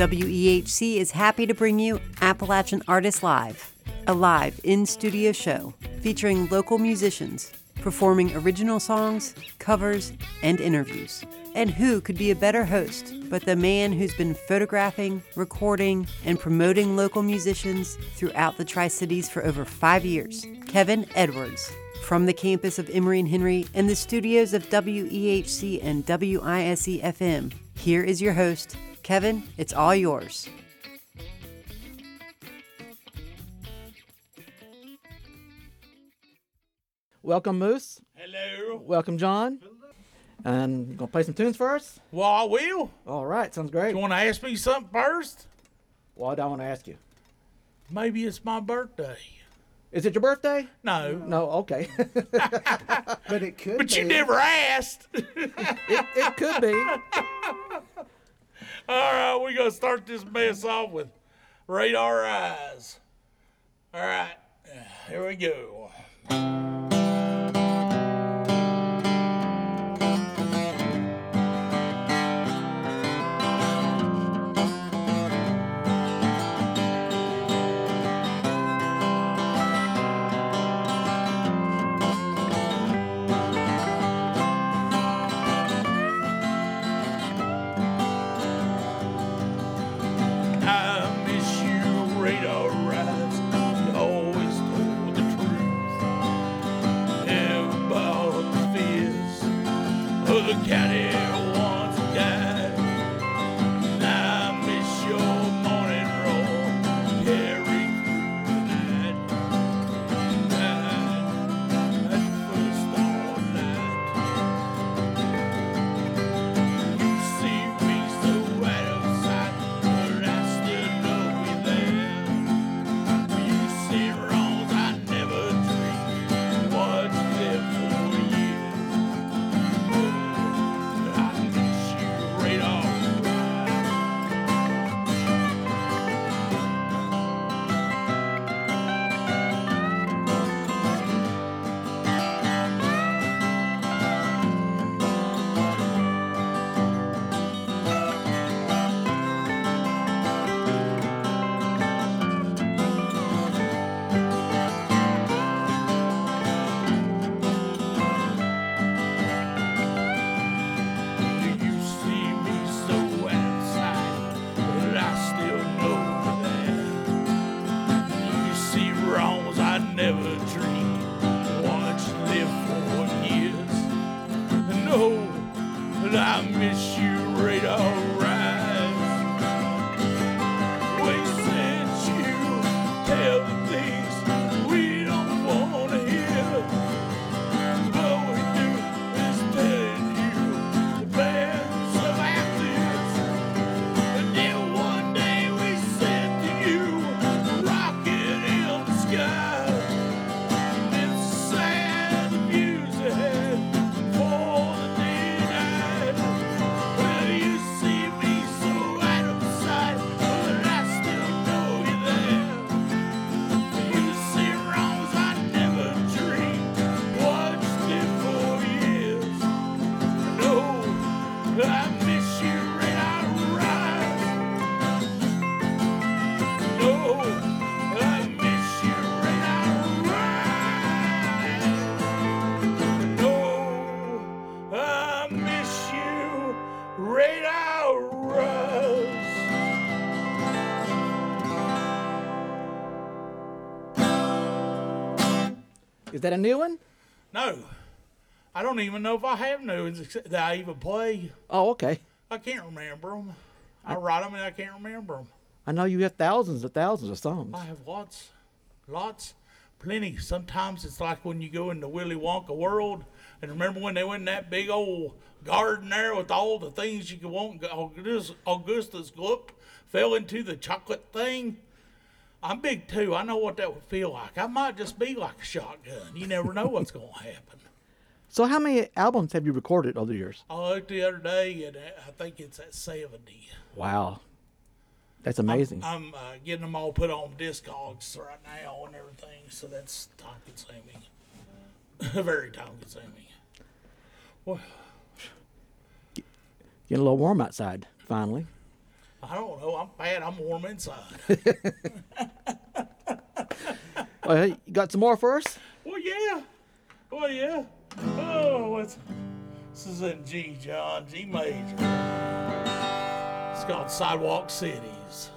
WEHC is happy to bring you Appalachian Artists Live, a live in studio show featuring local musicians performing original songs, covers, and interviews. And who could be a better host but the man who's been photographing, recording, and promoting local musicians throughout the Tri Cities for over five years? Kevin Edwards. From the campus of Emory and Henry and the studios of WEHC and WISE FM, here is your host, Kevin. It's all yours. Welcome, Moose. Hello. Welcome, John. And gonna play some tunes for us. Well, I will. All right, sounds great. You want to ask me something first? What do I want to ask you? Maybe it's my birthday. Is it your birthday? No. No. Okay. But it could But be. you never asked. it, it could be. All right, we're going to start this mess off with Radar Eyes. All right, here we go. Is that a new one? No, I don't even know if I have new ones that I even play. Oh, okay. I can't remember them. I write them and I can't remember them. I know you have thousands and thousands of songs. I have lots, lots, plenty. Sometimes it's like when you go in the Willy Wonka world, and remember when they went in that big old garden there with all the things you could want. Augustus, Augustus Gloop fell into the chocolate thing. I'm big too. I know what that would feel like. I might just be like a shotgun. You never know what's going to happen. So, how many albums have you recorded over the years? I looked the other day, and I think it's at 70. Wow, that's amazing. I'm uh, getting them all put on Discogs right now and everything, so that's time consuming. Very time consuming. Well, Getting a little warm outside finally. I don't know. I'm bad. I'm warm inside. Oh, hey, you got some more for us? well, yeah. Well, yeah. Oh, it's, oh, this is in G, John, G major. It's called Sidewalk Cities.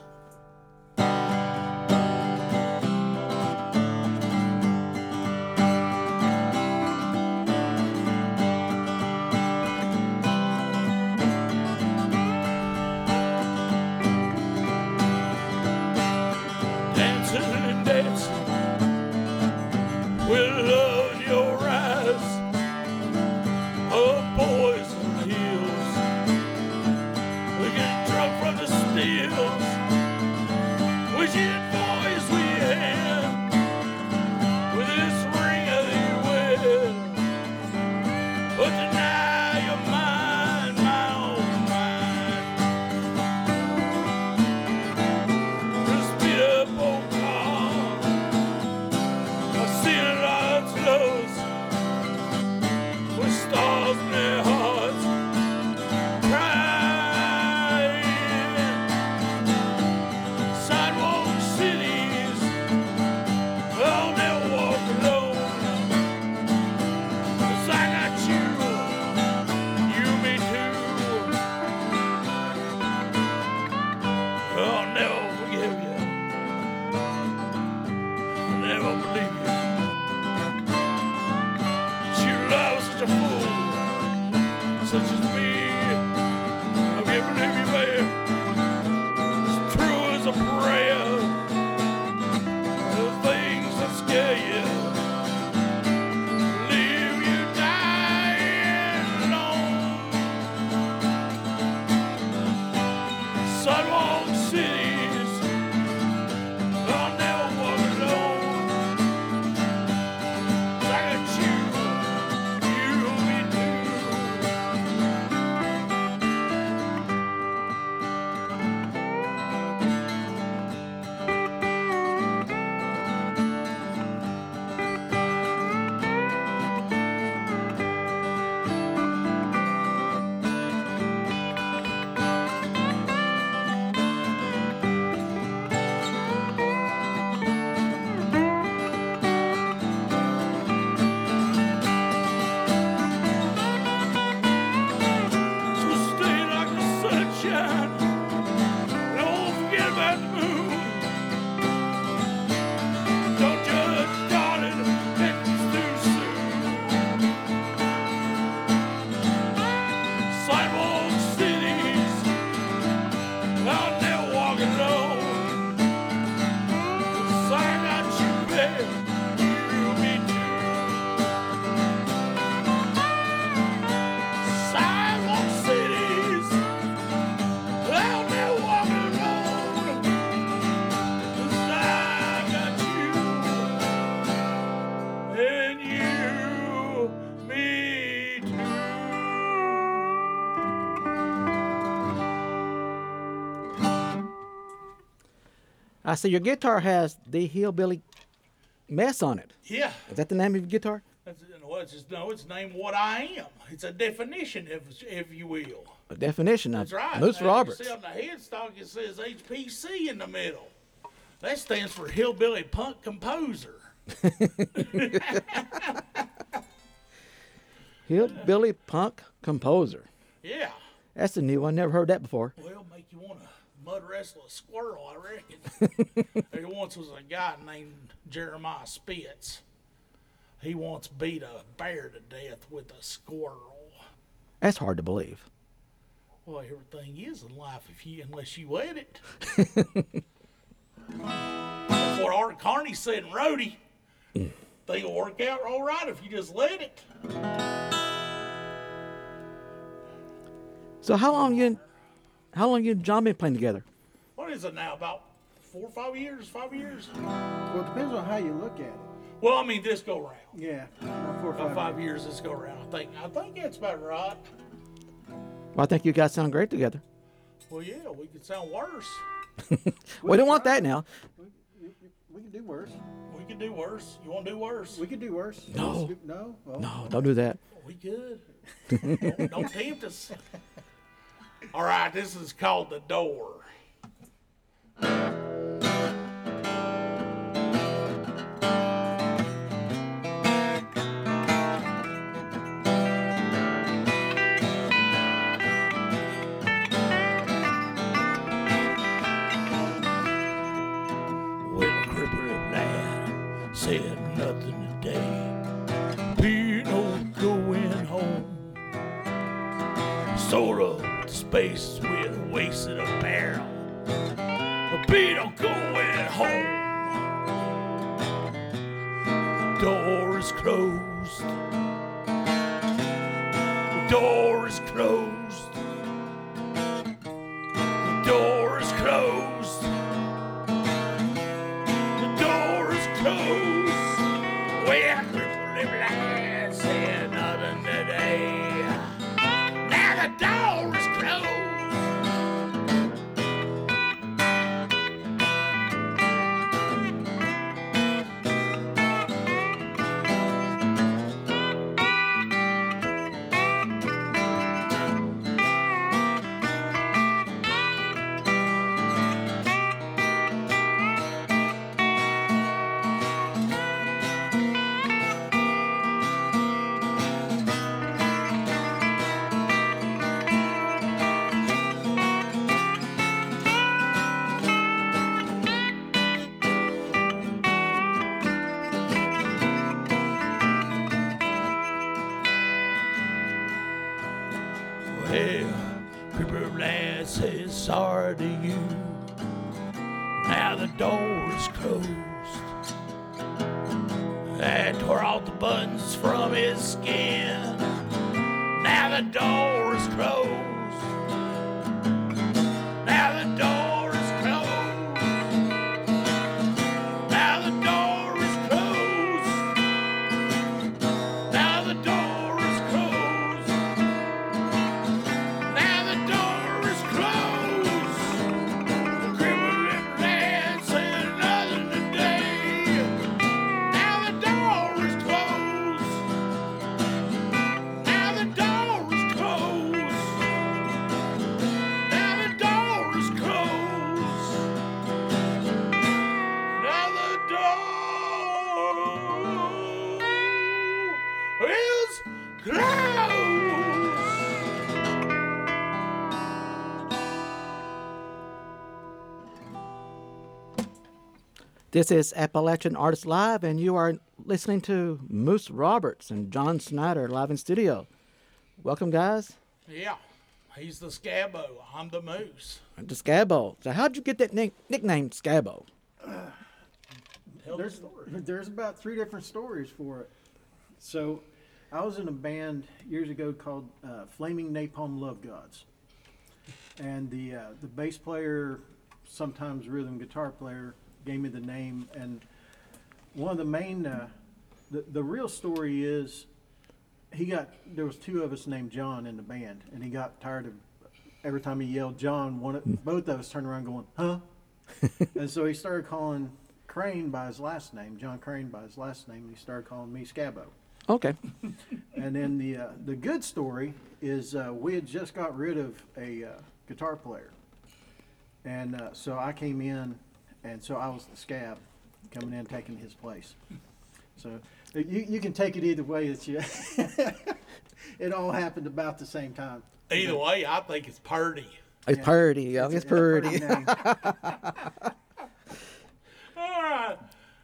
I see your guitar has the hillbilly mess on it. Yeah, Is that the name of your guitar? that's, well, it's just, no, it's named what I am. It's a definition, if, if you will. A definition. That's right. Moose Now, Roberts. You see on the headstock it says HPC in the middle. That stands for Hillbilly Punk Composer. Hillbilly punk composer. Yeah. That's a new one. Never heard that before. Well, make you want to mud wrestle a squirrel, I reckon. there once was a guy named Jeremiah Spitz. He once beat a bear to death with a squirrel. That's hard to believe. Well, everything is in life if you unless you let it. That's what Art Carney said in Roadie. Will work out all right if you just let it. So how long you, how long you and John been playing together? What is it now? About four or five years? Five years? Well, it depends on how you look at it. Well, I mean, this go round. Yeah, about four or About five. five years this go round. I think. I think that's about right. Well, I think you guys sound great together. Well, yeah, we could sound worse. We don't want that now. We can do worse. We could do worse. You want to do worse? We could do worse. No. No. Well, No, don't do that. We could. don't, don't tempt us. All right, this is called the door. Space with a wasted a barrel. Be no going home. The door is closed. The door is closed. Sorry to you. This is Appalachian Artists Live, and you are listening to Moose Roberts and John Snyder live in studio. Welcome, guys. Yeah, he's the Scabbo. I'm the Moose. The Scabbo. So, how'd you get that nick- nickname, Scabbo? Tell the There's, story. there's about three different stories for it. So, I was in a band years ago called uh, Flaming Napalm Love Gods, and the uh, the bass player, sometimes rhythm guitar player, gave me the name. And one of the main, uh, the the real story is, he got there was two of us named John in the band, and he got tired of every time he yelled John, one of, both of us turned around going, huh? and so he started calling Crane by his last name, John Crane by his last name, and he started calling me Scabbo. Okay. And then the uh, the good story is uh, we had just got rid of a uh, guitar player, and uh, so I came in, and so I was the scab coming in taking his place. So uh, you you can take it either way. It's you. it all happened about the same time. Either way, I think it's purdy. It's Yeah. Purdy. Yeah, it's a pretty Purdy. All right.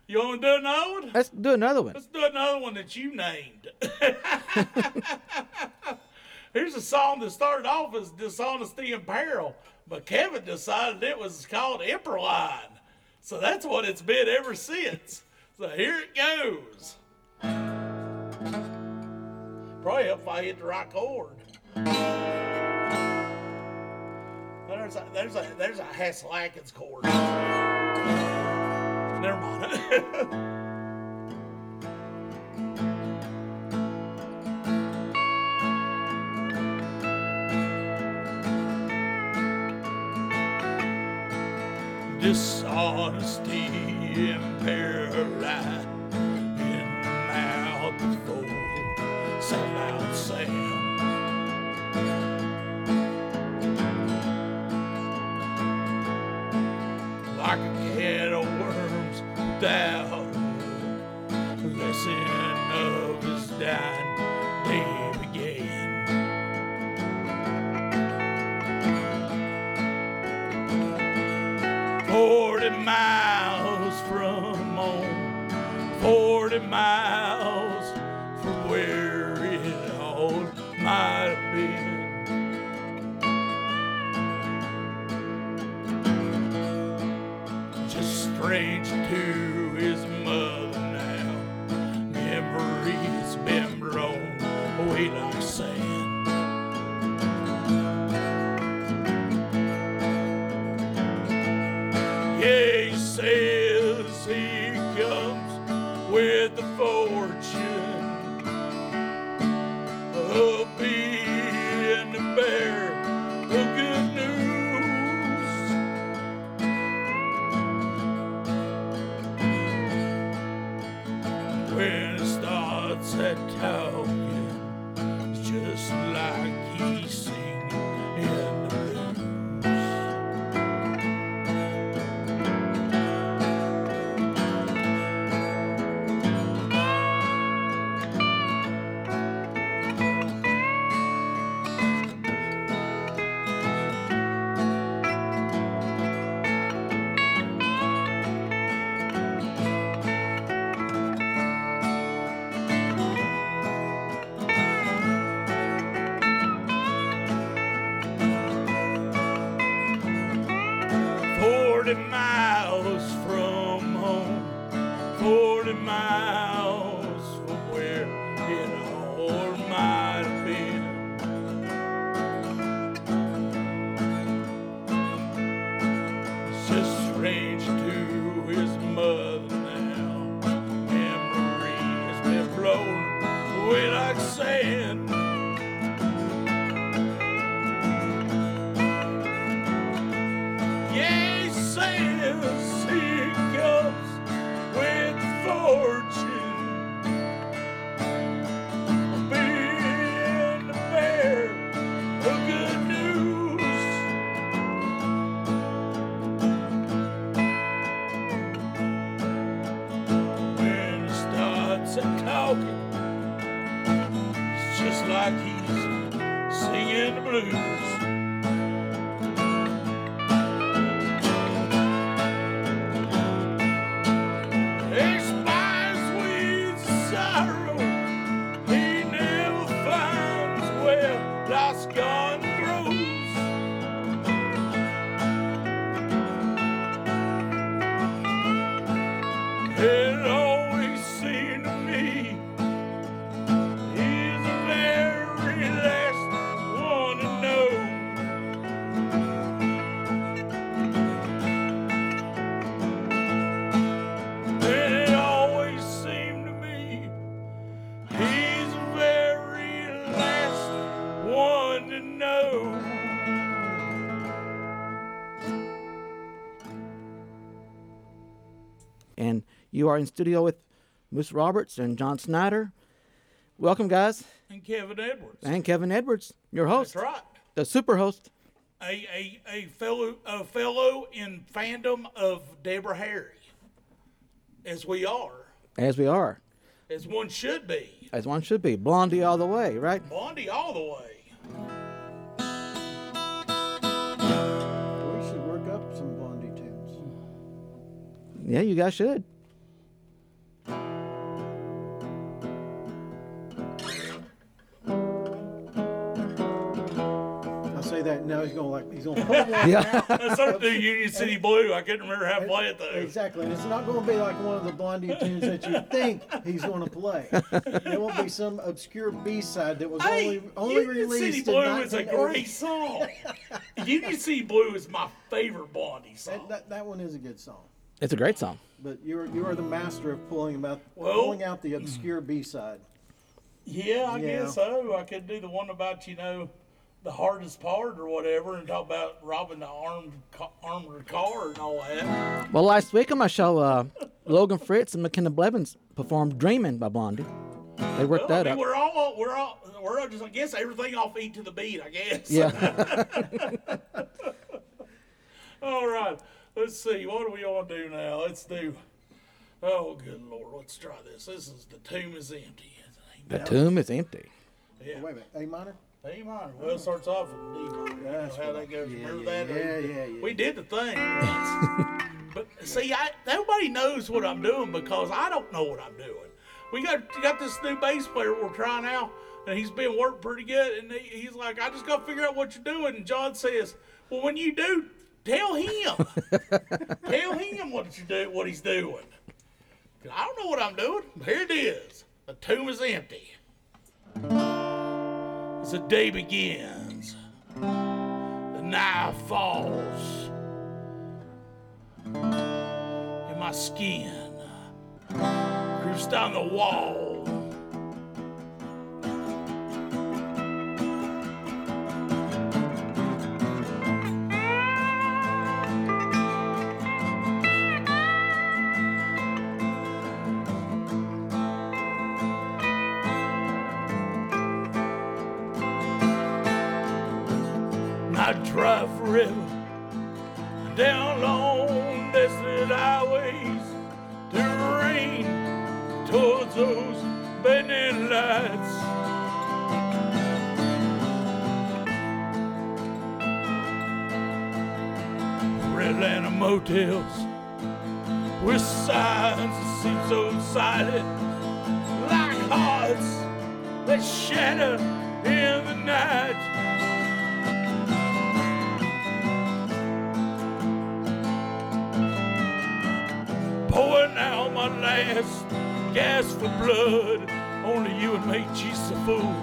You want to do another one? Let's do another one. Let's do another one that you named. Here's a song that started off as Dishonesty and Peril, but Kevin decided it was called Line. So that's what it's been ever since. So here it goes. Probably if I hit the right chord. There's a, there's a, there's a Atkins chord. Never mind. dishonesty impaired I in mouth before some out Sam. Like a head of worms down. You are in studio with Moose Roberts and John Snyder. Welcome, guys. And Kevin Edwards. And Kevin Edwards, your host, That's right. the super host. A, a, a fellow a fellow in fandom of Deborah Harry. As we are. As we are, As one should be. as one should be. Blondie all the way, right? Blondie all the way. We should work up some Blondie tunes. Yeah, you guys should. Say that now he's gonna like he's gonna pull one Yeah. That's something to Union City Blue. I couldn't remember how to play it though. Exactly, and it's not going to be like one of the Blondie tunes that you think he's going to play. It will be some obscure B side that was Hey, only only Union released City in Blue is a 1980. great song. Union City Blue is my favorite Blondie song. That, that, that one is a good song, It's a great song. but you're you are the master of pulling about Well- pulling out the obscure B side. Yeah, I Yeah. guess so. I could do the one about you know the hardest part or whatever, and talk about robbing the armed ca- armored car and all that. Well, last week on my show, uh, Logan Fritz and McKenna Blevins performed "Dreaming" by Blondie. They worked Well, I that mean, up. we're all we're all we're all just I guess everything off eat to the beat. I guess. Yeah. All right. Let's see. What do we want to do now? Let's do. Oh, good lord. Let's try this. This is the tomb is empty. The tomb is empty. Yeah. Wait a minute. A minor? A minor. Well, it starts off with D minor. You know That's how what that goes. yeah, Remember yeah, that? yeah, yeah, yeah. We did the thing but see, I, nobody knows what I'm doing because I don't know what I'm doing. We got got this new bass player we're trying out, and he's been working pretty good. And he, he's like, I just got to figure out what you're doing. And John says, Well, when you do, tell him. tell him what you do, what he's doing. 'Cause I don't know what I'm doing. Here it is. The tomb is empty. As the day begins, the night falls, and my skin creeps down the wall. Forever down long desolate highways to rain towards those bending lights. Red Atlanta motels with signs that seem so silent, like hearts that shatter in the night. Out gas for blood. Only you and me, Jesus a fool.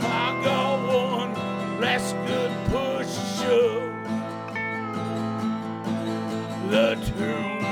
I got one last good push shove. The tomb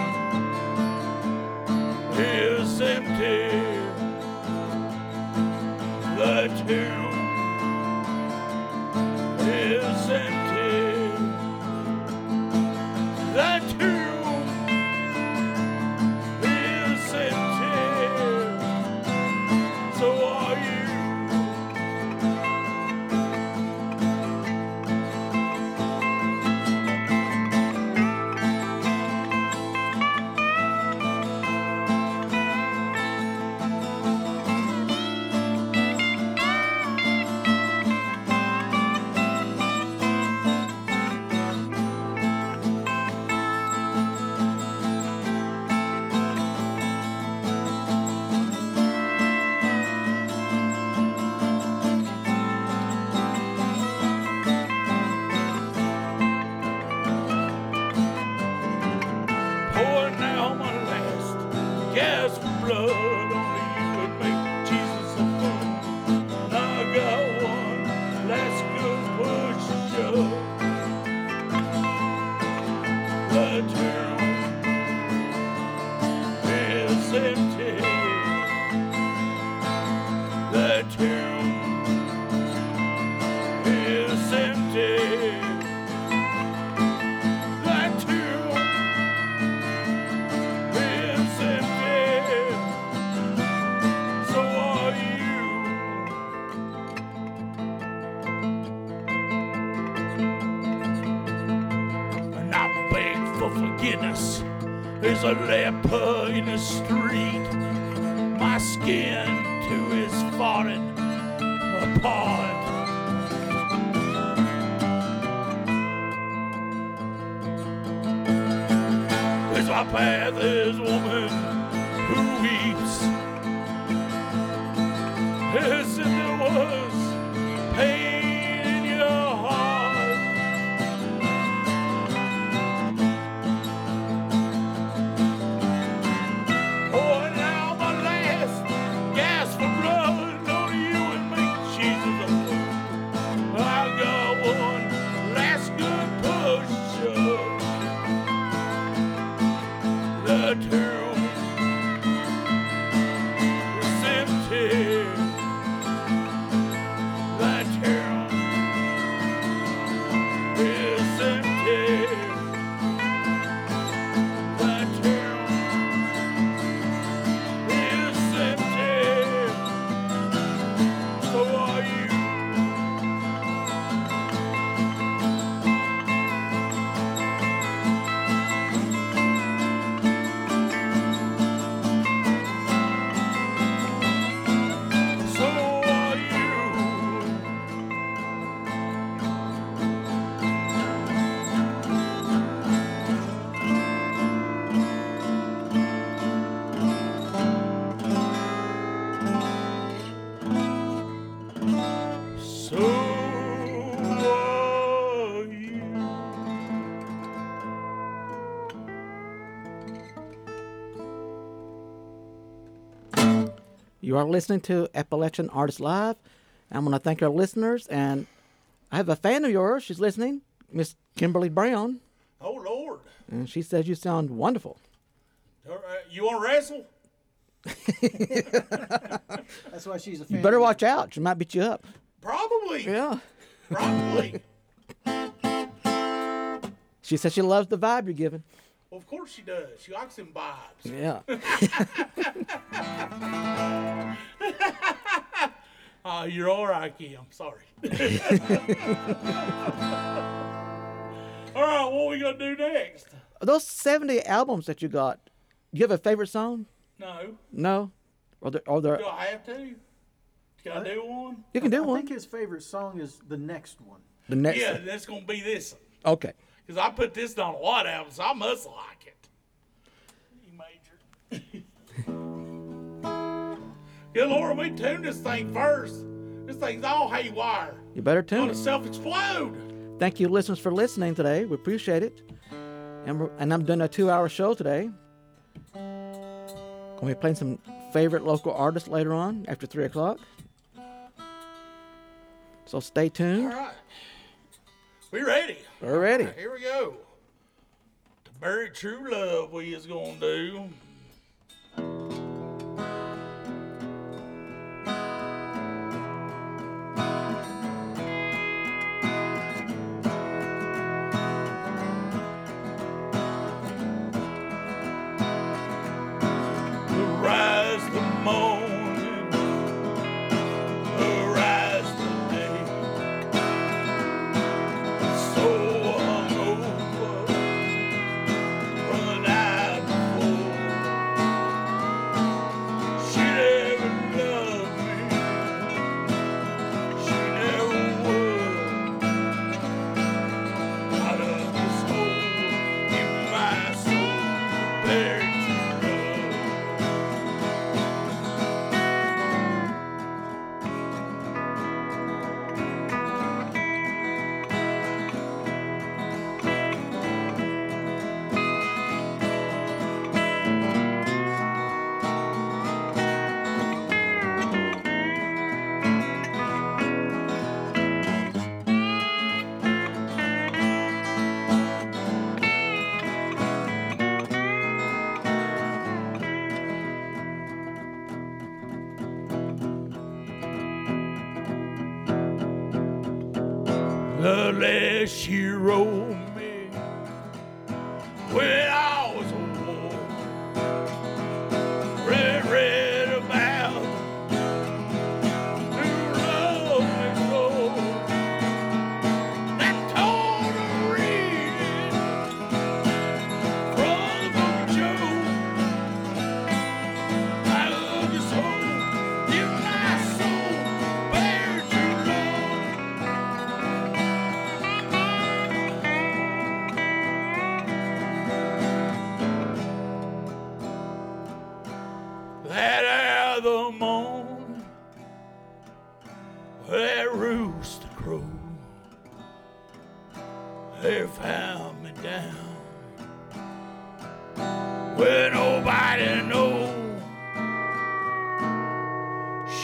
skin too is falling apart. There's my path, a woman who weeps. As if are listening to Appalachian Artists Live. I'm going to thank our listeners, and I have a fan of yours. She's listening, Miss Kimberly Brown, Oh Lord. and she says you sound wonderful. All right, You want to wrestle? That's why she's a fan. You better watch out. She might beat you up. Probably. Yeah. Probably. She says she loves the vibe you're giving. Well, of course she does. She likes them vibes. Yeah. Ah, you're all right, Kim. I'm sorry. all right, what are we gonna do next? Those 70 albums that you got, do you have a favorite song? No. No? Or there, or there, Do I have to? Can I do one? you can do I one. I think his favorite song is the next one. The next Yeah, one. that's gonna be this. Okay. Because I put this on a lot of albums, so I must like it. E major. Good Lord, we tune this thing first. This thing's all haywire. You better tune Gonna it. self explode. Thank you, listeners, for listening today. We appreciate it. And, we're, and I'm doing a two hour show today. We'll be playing some favorite local artists later on after 3 o'clock. So stay tuned. right. We ready. We're ready. Here we go. To bury true love, we is gonna do.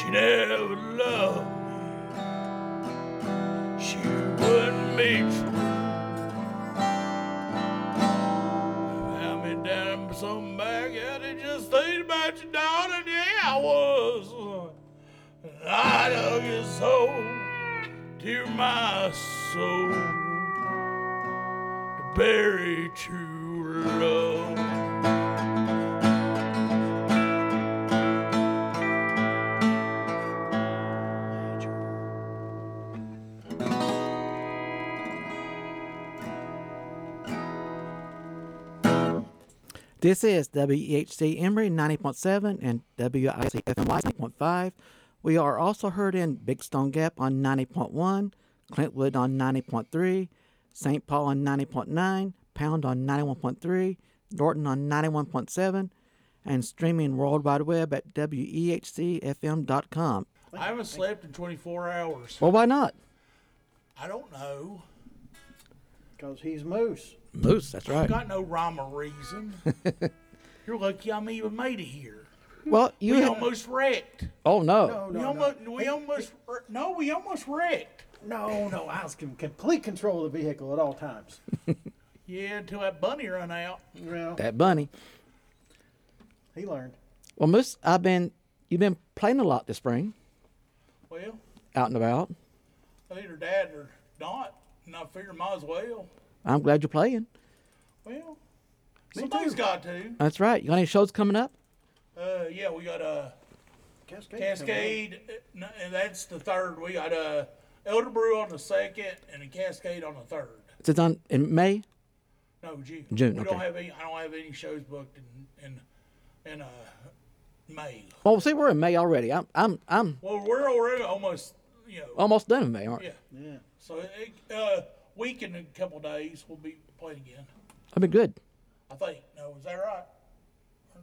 She never loved me. She wouldn't true. Found me down some back, they just think about your daughter, yeah, I was. I dug your soul, to my soul, to bury true This is WEHC Emory 90.7 and WISE FMY 90.5. We are also heard in Big Stone Gap on 90.1, Clintwood on 90.3, St. Paul on 90.9, Pound on 91.3, Norton on 91.7, and streaming World Wide Web at WEHCFM.com. I haven't slept in 24 hours. Well, why not? I don't know. Because he's Moose. Moose, that's right. Got no rhyme or reason. You're lucky I'm even made it here. Well, you. we ha- almost wrecked. oh no. No, we no, no. almost, we almost, no, we almost wrecked. No, no, I was in complete control of the vehicle at all times. Yeah, until that bunny run out. Well, That bunny. he learned. Well, Moose, I've been. You've been playing a lot this spring, Well, out and about. either dad or not, and I figured might as well. I'm glad you're playing. Well, Me somebody's too. got to. That's right. You got any shows coming up? Uh, yeah, we got a Cascade. Cascade, uh, no, and that's the third. We got a Elder Brew on the second, and a Cascade on the third. Is it on in May? No, June. June, We okay. don't have any. I don't have any shows booked in in in uh, May. Well, see, we're in May already. I'm I'm I'm Well, we're already almost, you know. almost done in May, aren't yeah. we? Yeah. So, it, uh, week in a couple days, we'll be playing again. I've been good. I think. No, is that right?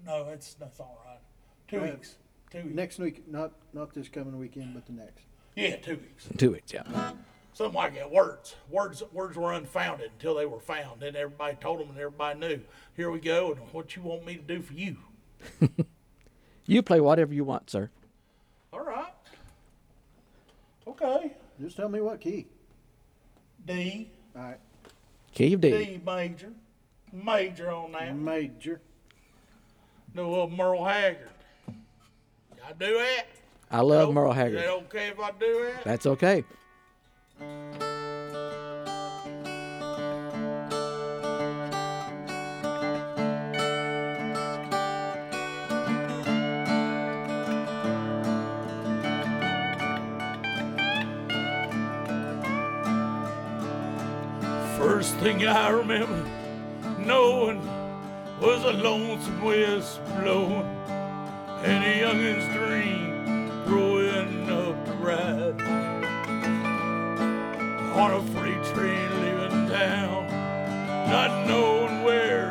No, that's that's all right. Two Right. weeks. Two weeks. Next week, not not this coming weekend, but the next. Yeah, two weeks. Two weeks, yeah. Something like that. Words. Words. Words were unfounded until they were found. Then everybody told them, and everybody knew. Here we go. And what you want me to do for you? You play whatever you want, sir. All right. Okay. Just tell me what key. D. All right. Key of D. D major. Major on that. Major. No, a little Merle Haggard. I do that. I love Oh, Merle Is Haggard. that okay if I do that? That's okay. First thing I remember knowing was a lonesome wind blowing and a youngin's dream growing up to ride on a freight train leaving town, not knowing where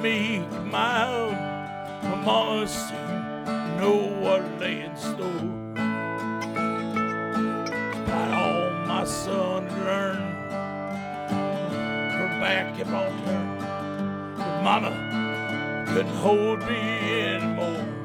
meek mild. Seemed to know what lay in store. Despite all my son learned, her back on turning. But mama couldn't hold me anymore.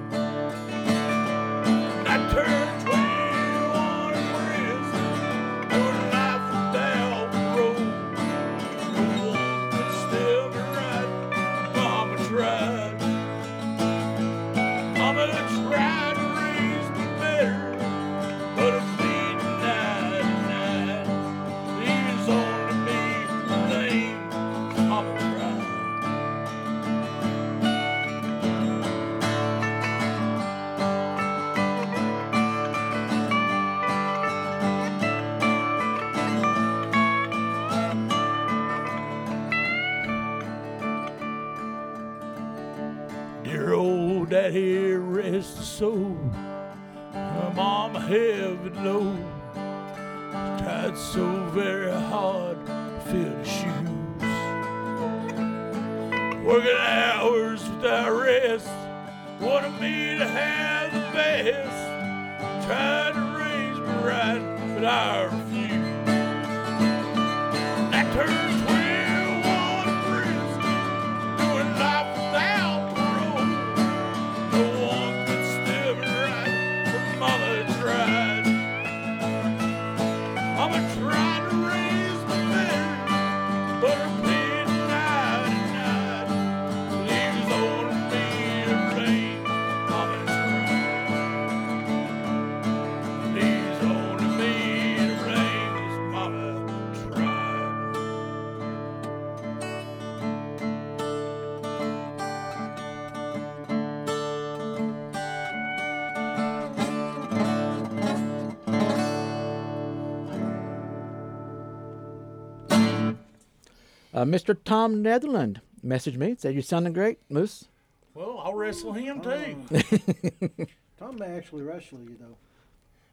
Uh, Mr. Tom Netherland messaged me, said you're sounding great, Moose. Well, I'll wrestle him too. Tom may actually wrestle you though.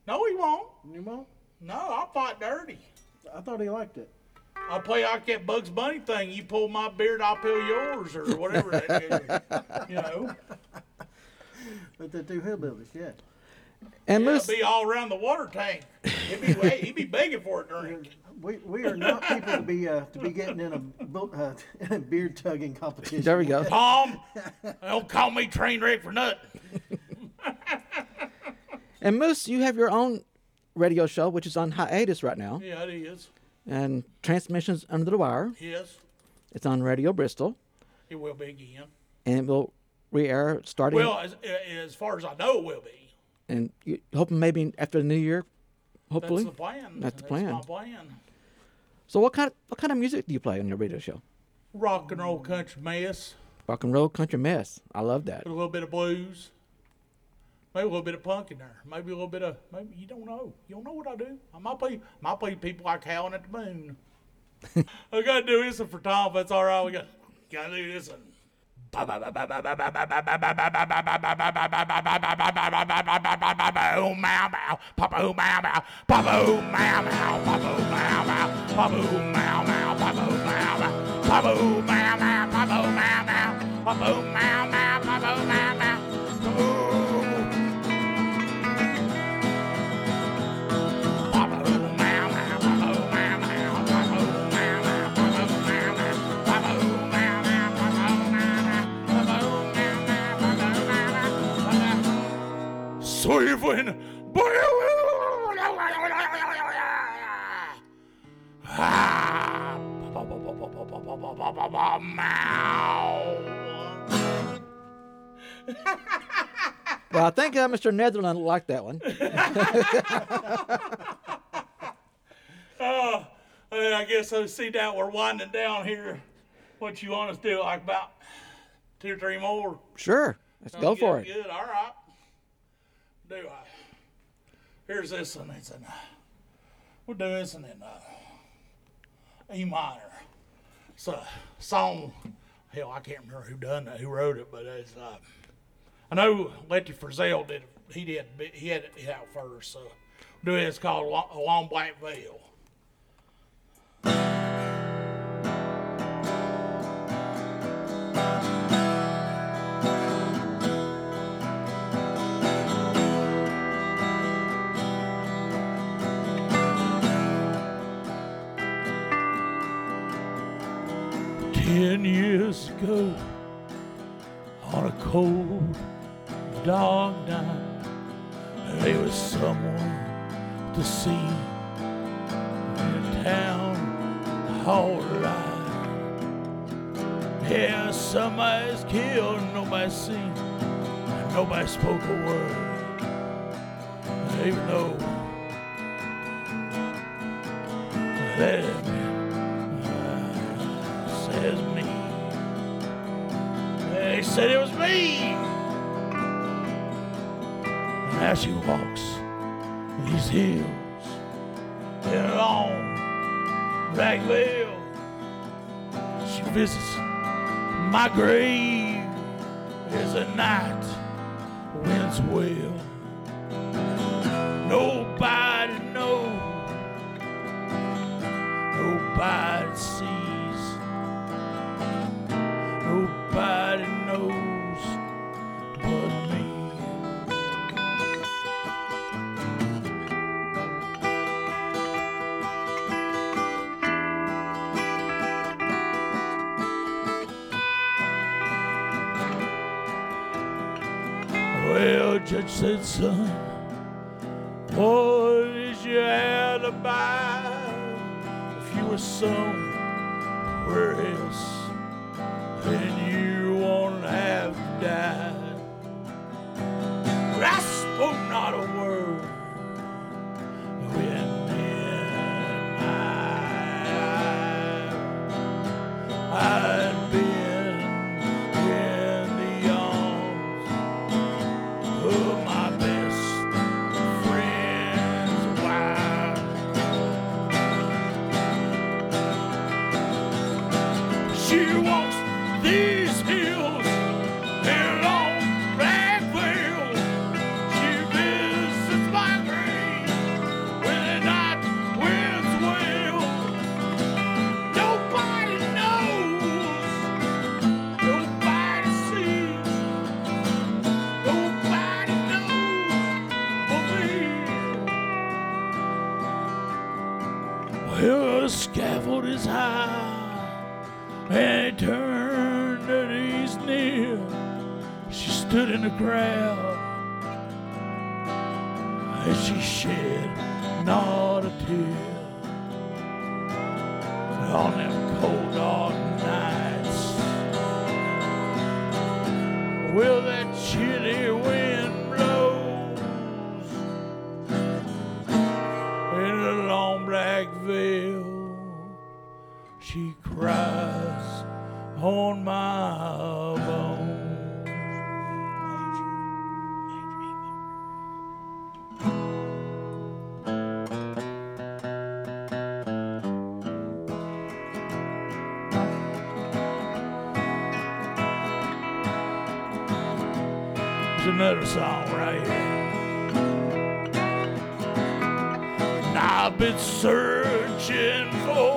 No, he won't. You won't? No, I'll fight dirty. I thought he liked it. I'll play like that Bugs Bunny thing. You pull my beard, I'll pull yours, or whatever. that is, you know. But the two hillbillies, yeah. And Yeah, Moose, be all around the water tank. He'd be, he'd be begging for a drink. We, we are not people to be uh, to be getting in a, bo- uh, in a beard tugging competition. there we go. Tom, don't call me train wreck for nothing. And Moose, you have your own radio show, which is on hiatus right now, Yeah, it is. and transmissions under the wire. Yes, It's on Radio Bristol, it will be again. and it will re-air starting. Well, as, as far as I know, it will be. and you, hoping maybe after the new year, hopefully. That's the plan. That's the plan. my plan. So what kind of what kind of music do you play on your radio show? Rock and roll country mess. Rock and roll, country mess. I love that. Put a little bit of blues. Maybe a little bit of punk in there. Maybe a little bit of maybe you don't know. You don't know what I do. I might play might play people like Howling at the Moon. I gotta do this one for Tom. That's all right. We got gotta do this one. Sweeping. Well, I think uh, Mr. Netherland liked that one. Uh, I guess I see that we're winding down here. What you want us to do? Like about two or three more? Sure, let's go Good, for it. Good. All right. Do I? Here's this one. It's in. We'll do this one in uh, E minor. A song. Hell, I can't remember who done that, who wrote it, but it's. Uh, I know Lefty Frizzell did. He did. He had it out first. So, do it. It's called "A Long Black Veil." Years ago, on a cold, dark night, there was someone to see in town all right. Yeah, somebody's killed, nobody's seen, nobody spoke a word. Even though that says They said it was me. And as she walks these hills in long black veil, she visits my grave as a night winds wail. Nobody Son, uh, what is your alibi? If you were somewhere stood in the crowd, and she shed not a tear. On them song right here. And I've been searching for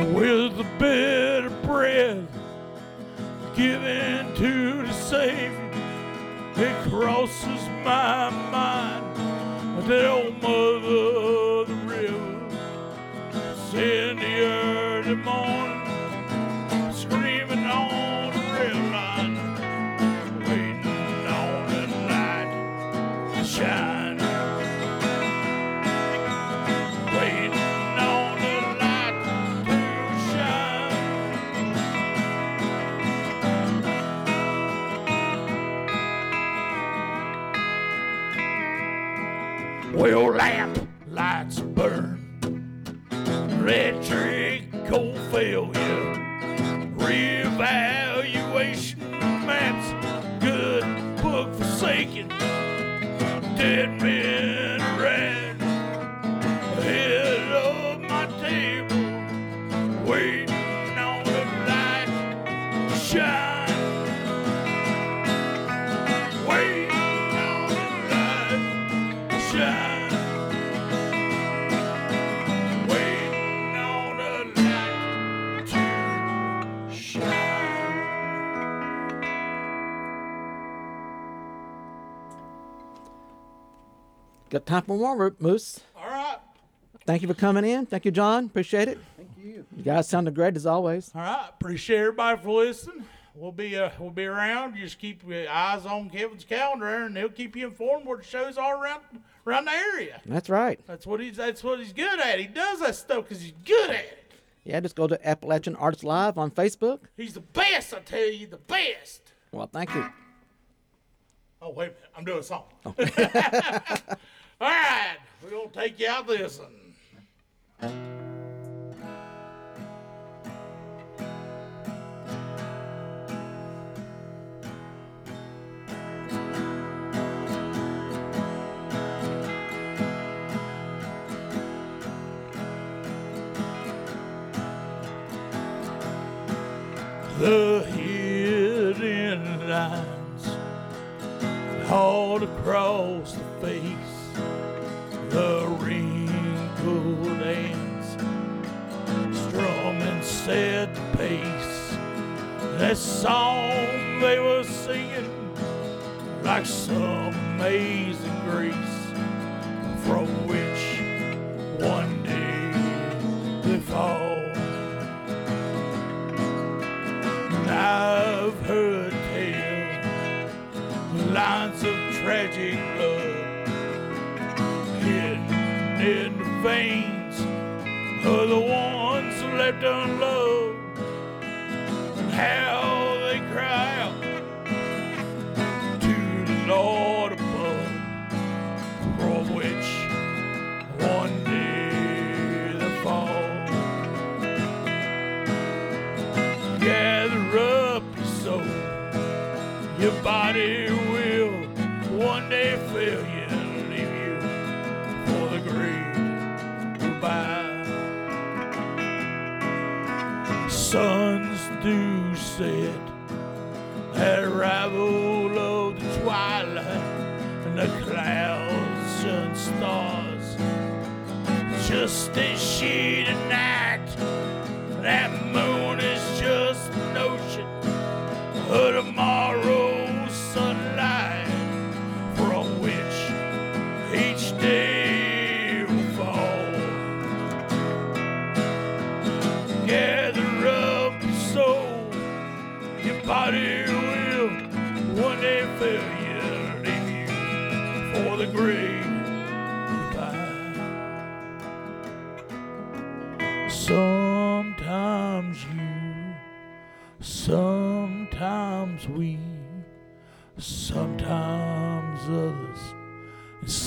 with the bit of bread given to the Savior. It crosses my mind that old mother of the river. In the early morning, time for more, Moose. All right. Thank you for coming in. Thank you, John. Appreciate it. Thank you. You guys sounded great as always. All right. Appreciate everybody for listening. We'll be uh, we'll be around. Just keep your eyes on Kevin's calendar, and he'll keep you informed where the shows are around around the area. That's right. That's what he's that's what he's good at. He does that stuff because he's good at it. Yeah, just go to Appalachian Artists Live on Facebook. He's the best, I tell you, the best. Well, thank you. Oh wait a minute, I'm doing a song. All right, we're gonna take you out this one. The hidden lines all across the the pace. That song they were singing like some amazing grace from which one day they fall. And I've heard tales, lines of tragic blood hidden in the veins of the ones left unloved, and how the clouds and stars. Just a sheet of night that moon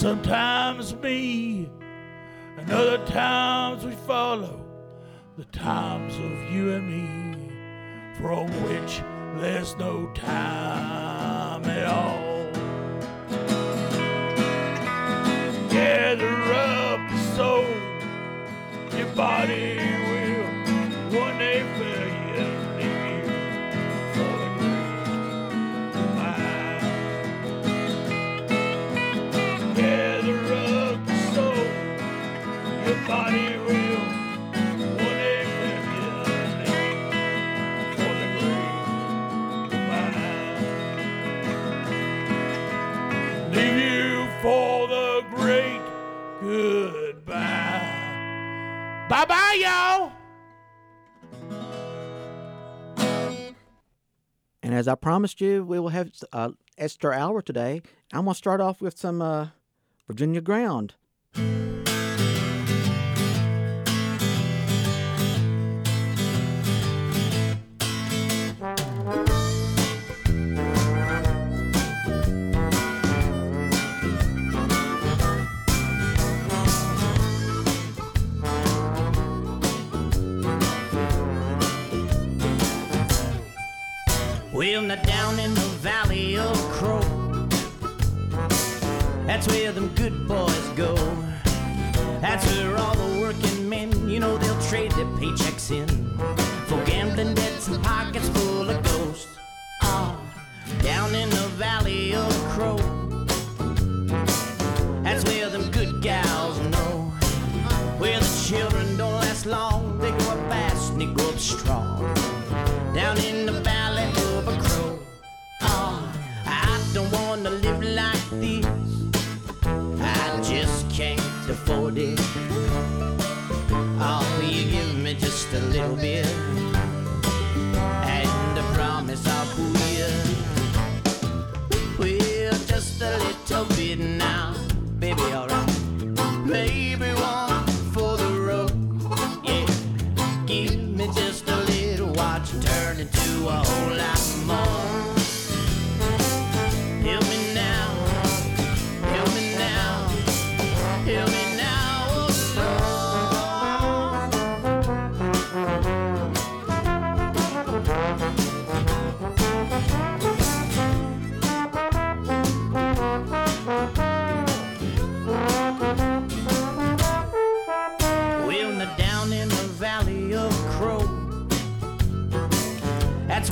sometimes me and other times we follow the times of you and me, from which there's no time at all. Gather up your soul, your body will one day Bye bye, y'all. And as I promised you, we will have uh, extra hour today. I'm going to start off with some uh, Virginia Ground.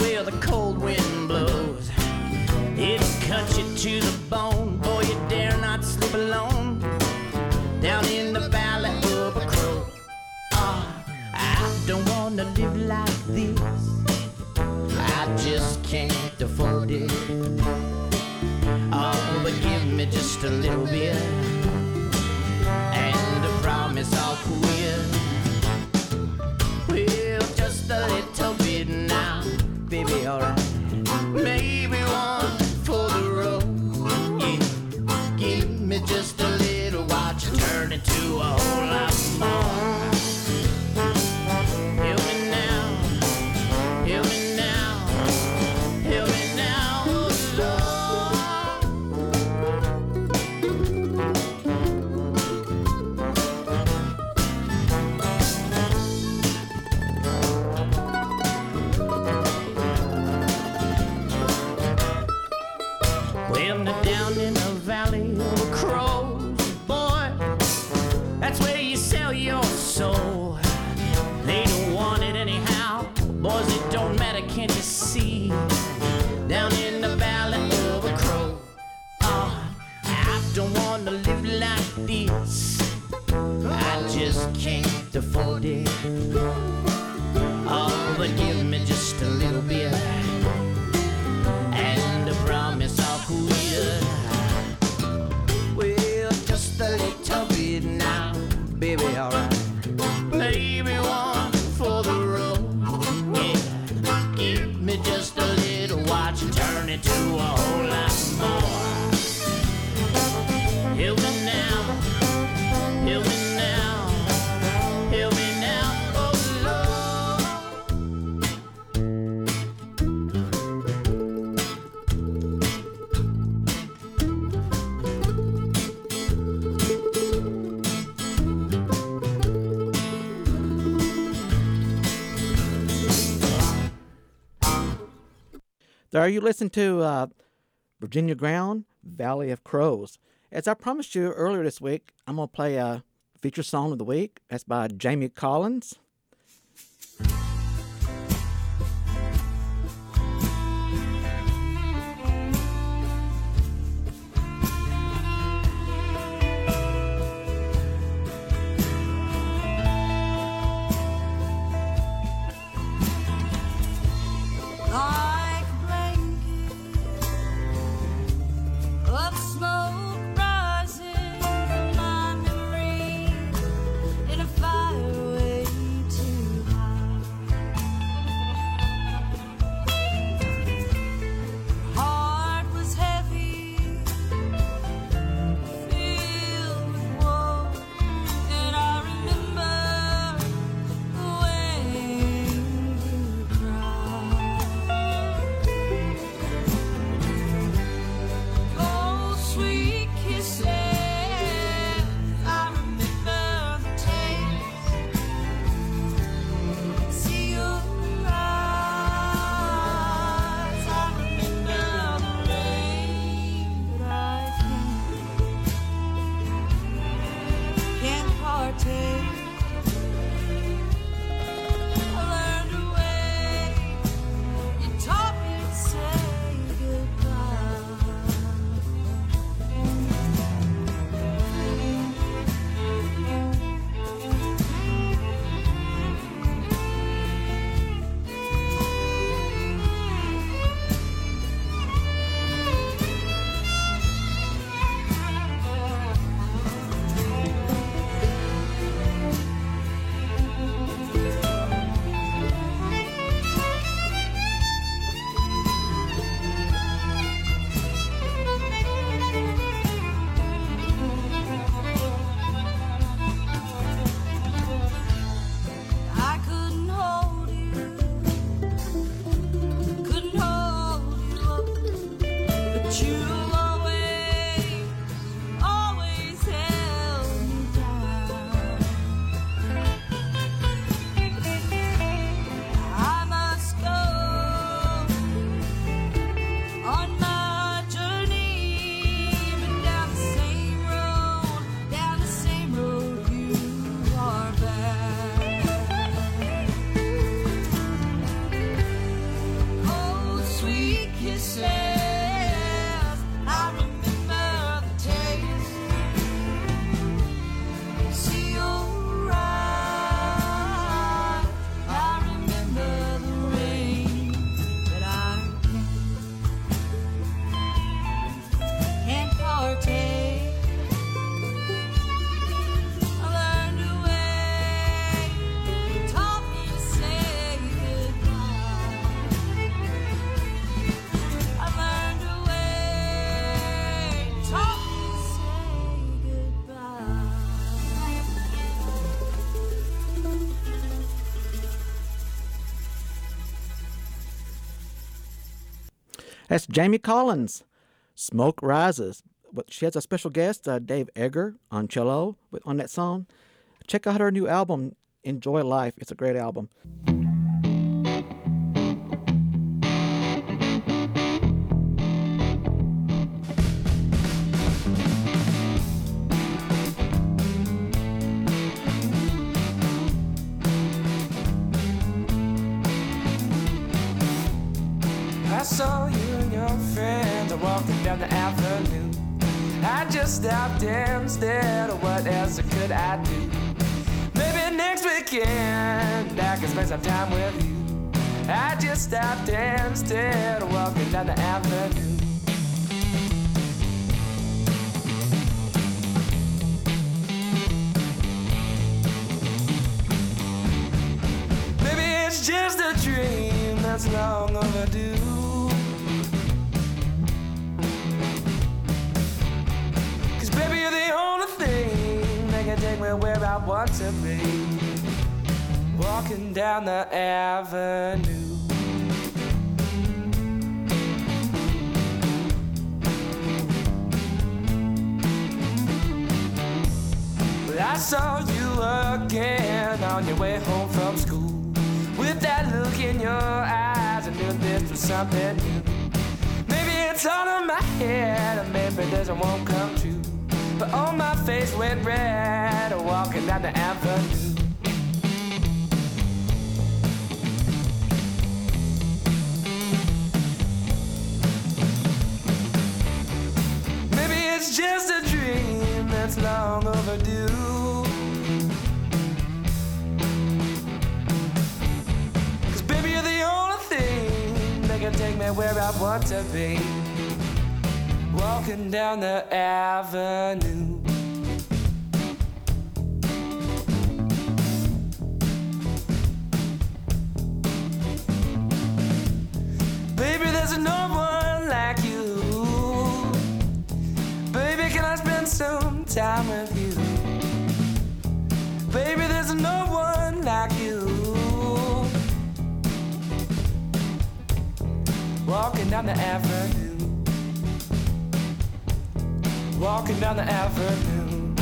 Where the cold wind blows. It cuts you to the bone, boy, you dare not sleep alone. Down in the valley of a crow, ah, I don't wanna live like this. I just can't afford it. Oh, but give me just a little bit and I promise I'll quit. Well, just a little bit now, baby, alright. Maybe one for the road. Yeah, give me just a little, watch it turn into a whole lot more. I just can't afford it. There you listen to uh, Virginia Ground, Valley of Crows. As I promised you earlier this week, I'm going to play a feature song of the week. That's by Jamie Collins. That's Jamie Collins. Smoke Rises. But she has a special guest, uh, Dave Eggar, on cello on that song. Check out her new album, Enjoy Life. It's a great album. I saw you are walking down the avenue. I just stopped and stared. at What else could I do? Maybe next weekend I can spend some time with you. I just stopped and stared. Walking down the avenue. Maybe it's just a dream that's long overdue. Take me where I want to be. Walking down the avenue. I saw you again on your way home from school. With that look in your eyes, I knew this was something new. Maybe it's all in my head, or maybe this won't come true. But on my face went red, walking down the avenue. Maybe it's just a dream that's long overdue. Cause baby, you're the only thing that can take me where I want to be. Walking down the avenue. Time with you? Baby, there's no one like you. Walking down the avenue. Walking down the avenue.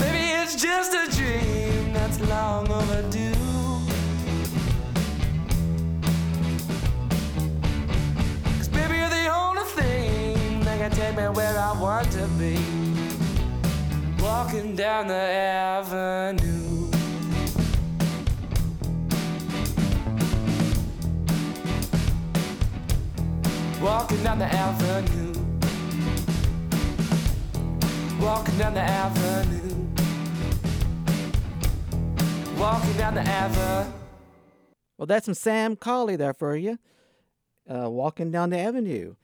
Maybe it's just a dream that's long overdue. Thing that can take me where I want to be. Walking down the avenue. Walking down the avenue. Walking down the avenue. Walking down the avenue. Well, that's some Sam Colley there for you. Uh, walking down the avenue.